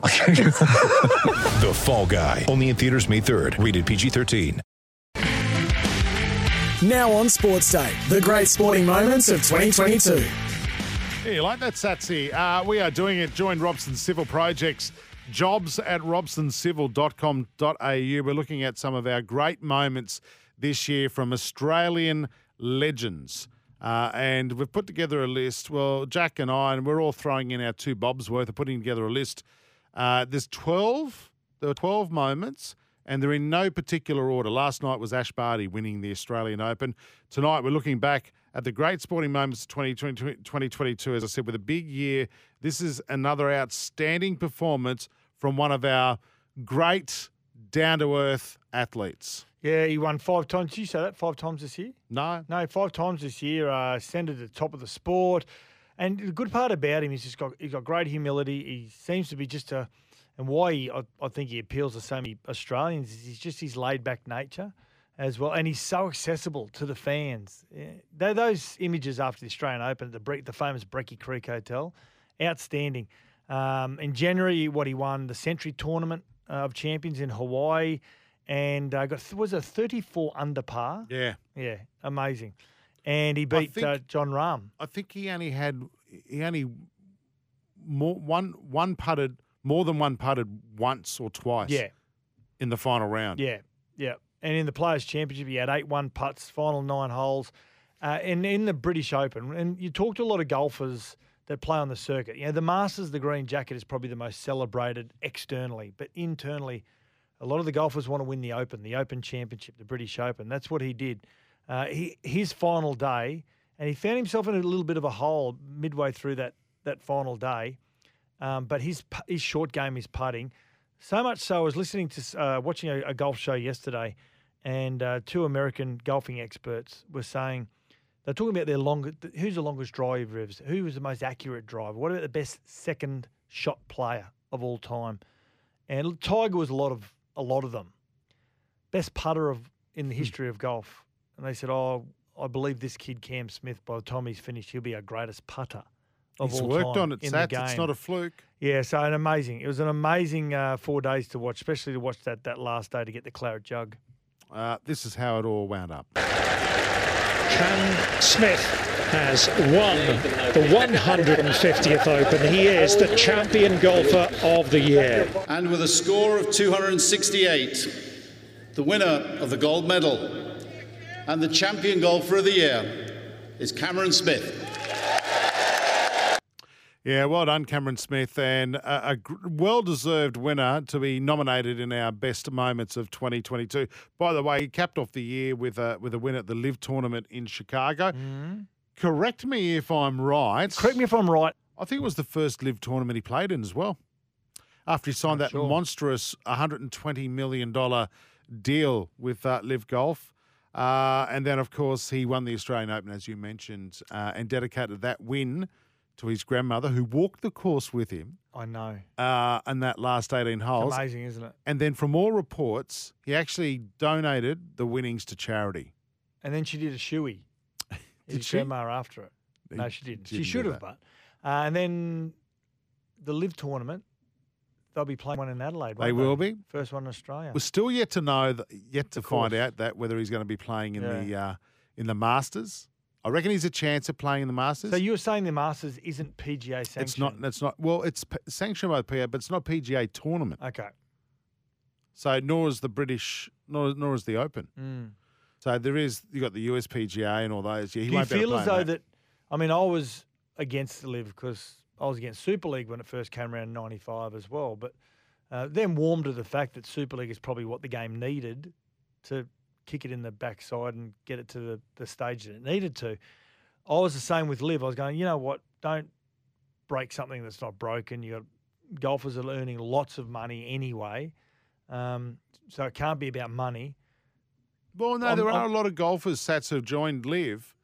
The Fall Guy. Only in theaters May 3rd. Rated PG-13. Now on Sports Day, the great sporting moments of 2022. Yeah, you like that, Satsy? Uh, we are doing it. Join Robson Civil Projects. Jobs at robsoncivil.com.au. We're looking at some of our great moments this year from Australian legends. Uh, and we've put together a list. Well, Jack and I, and we're all throwing in our two bobs worth of putting together a list. Uh, there's 12. There were 12 moments, and they're in no particular order. Last night was Ash Barty winning the Australian Open. Tonight, we're looking back at the great sporting moments of 2020, 2022. As I said, with a big year, this is another outstanding performance from one of our great down to earth athletes. Yeah, he won five times. Did you say that five times this year? No, No, five times this year. Uh, ascended to the top of the sport, and the good part about him is he's got he's got great humility. He seems to be just a, and why he, I, I think he appeals to so many Australians is he's just his laid back nature as well, and he's so accessible to the fans. Yeah, those images after the Australian Open at the Bre- the famous Brecky Creek Hotel, outstanding. Um, in January, what he won the Sentry Tournament uh, of Champions in Hawaii, and uh, got was a 34 under par. yeah. Yeah, amazing. And he beat think- uh, Jon Rahm. I think he only had he only more one one putted more than one putted once or twice. Yeah, in the final round. yeah, yeah. And in the Players' Championship, he had eight one putts, final nine holes. Uh, and in the British Open, and you talk to a lot of golfers that play on the circuit. You know, the Masters, the green jacket is probably the most celebrated externally, but internally, a lot of the golfers want to win the Open, the Open Championship, the British Open. That's what he did. Uh, he, his final day, and he found himself in a little bit of a hole midway through that that final day. Um, but his his short game is putting. So much so, I was listening to uh, watching a, a golf show yesterday, and uh, two American golfing experts were saying they're talking about their longer. Who's the longest driver? ever- Who was the most accurate driver? What about the best second shot player of all time? And Tiger was a lot of a lot of them. Best putter of in the history of golf. And they said, "Oh, I believe this kid Cam Smith. By the time he's finished, he'll be our greatest putter of He's all worked time He's worked on it, in the game." It's not a fluke. Yeah, so an amazing. It was an amazing uh, four days to watch, especially to watch that that last day to get the claret jug. Uh, this is how it all wound up. Cam Smith has won the 150th Open. He is the champion golfer of the year. And with a score of 268, the winner of the gold medal and the champion golfer of the year is Cameron Smith. Yeah, well done, Cameron Smith, and a, a well-deserved winner to be nominated in our best moments of 2022. By the way, he capped off the year with a with a win at the Liv tournament in Chicago. Correct me if I'm right. Correct me if I'm right. I think it was the first Liv tournament he played in as well. After he signed that sure. monstrous 120 million dollar deal with uh, Liv Golf. Uh, and then, of course, he won the Australian Open, as you mentioned, uh, and dedicated that win to his grandmother, who walked the course with him I know. uh, in that last 18 holes. Amazing, isn't it? And then, from all reports, he actually donated the winnings to charity. And then she did a shoey. Did she? grandma after it. No, she didn't. didn't she should have, that. but. Uh, and then the Liv tournament, they'll be playing one in Adelaide. They won't will be. First one in Australia. We're still yet to know, that, yet to find out that whether he's going to be playing in Yeah. the uh, in the Masters. I reckon he's a chance of playing in the Masters. So you were saying the Masters isn't PGA sanctioned? It's not. It's not. Well, it's p- sanctioned by the PA, but it's not PGA tournament. Okay. So nor is the British, nor nor is the Open. Mm. So there is. You got the USPGA and all those. Yeah, he Do won't be able feel as though in that? I mean, I was against the Liv because I was against Super League when it first came around in '95 as well. But uh, then warmed to the fact that Super League is probably what the game needed to kick it in the backside and get it to the, the stage that it needed to. I was the same with Liv. I was going, you know what? Don't break something that's not broken. You got golfers are earning lots of money anyway, um, so it can't be about money. Well, no, I'm- there are I'm- a lot of golfers, Sats, who've joined Liv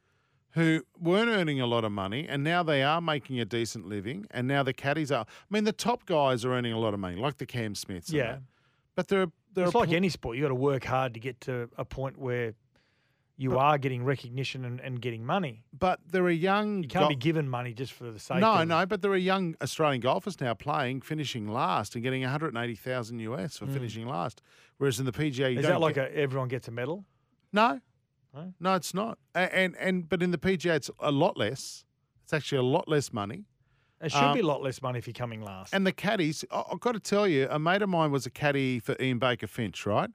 who weren't earning a lot of money and now they are making a decent living and now the caddies are. I mean, the top guys are earning a lot of money, like the Cam Smiths. Yeah. that. But there are. There It's are like pl- any sport. You got to work hard to get to a point where you are getting recognition and, and getting money. But there are young. You can't go- be given money just for the sake. No, of, no, but there are young Australian golfers now playing, finishing last and getting 180,000 US for finishing last. Whereas in the PGA, Mm. Is that like get- a, everyone gets a medal? No, No? no, it's not. And and but in the PGA, it's a lot less. It's actually a lot less money. It should Um, be a lot less money if you're coming last. And the caddies, I- I've got to tell you, a mate of mine was a caddy for Ian Baker Finch, right?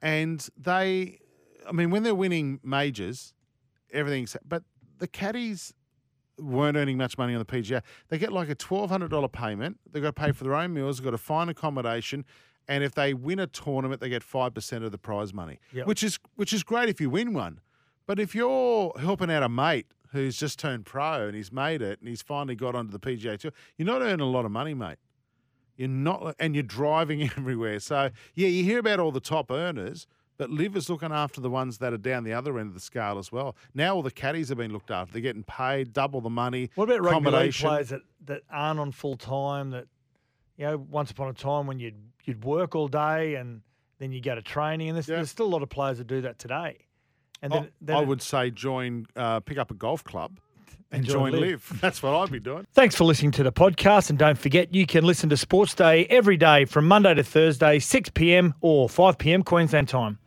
And they, I mean, when they're winning majors, everything's, but the caddies weren't earning much money on the PGA. They get like a $1,200 payment. They've got to pay for their own meals, they've got to find accommodation. And if they win a tournament, they get 5% of the prize money, Yep. which is which is great if you win one. But if you're helping out a mate who's just turned pro and he's made it and he's finally got onto the PGA Tour, you're not earning a lot of money, mate. You're not, and you're driving everywhere. So yeah, you hear about all the top earners, but Liv is looking after the ones that are down the other end of the scale as well. Now all the caddies have been looked after. They're getting paid double the money. what about rugby league players that, that aren't on full time? That you know, once upon a time when you'd you'd work all day and then you go to training, and there's, Yeah. there's still a lot of players that do that today. And I- then, then I it- would say join, uh, pick up a golf club and, join join Liv. That's what I'd be doing. Thanks for listening to the podcast. And don't forget, you can listen to Sports Day every day from Monday to Thursday, 6 p.m. or 5 p.m. Queensland time.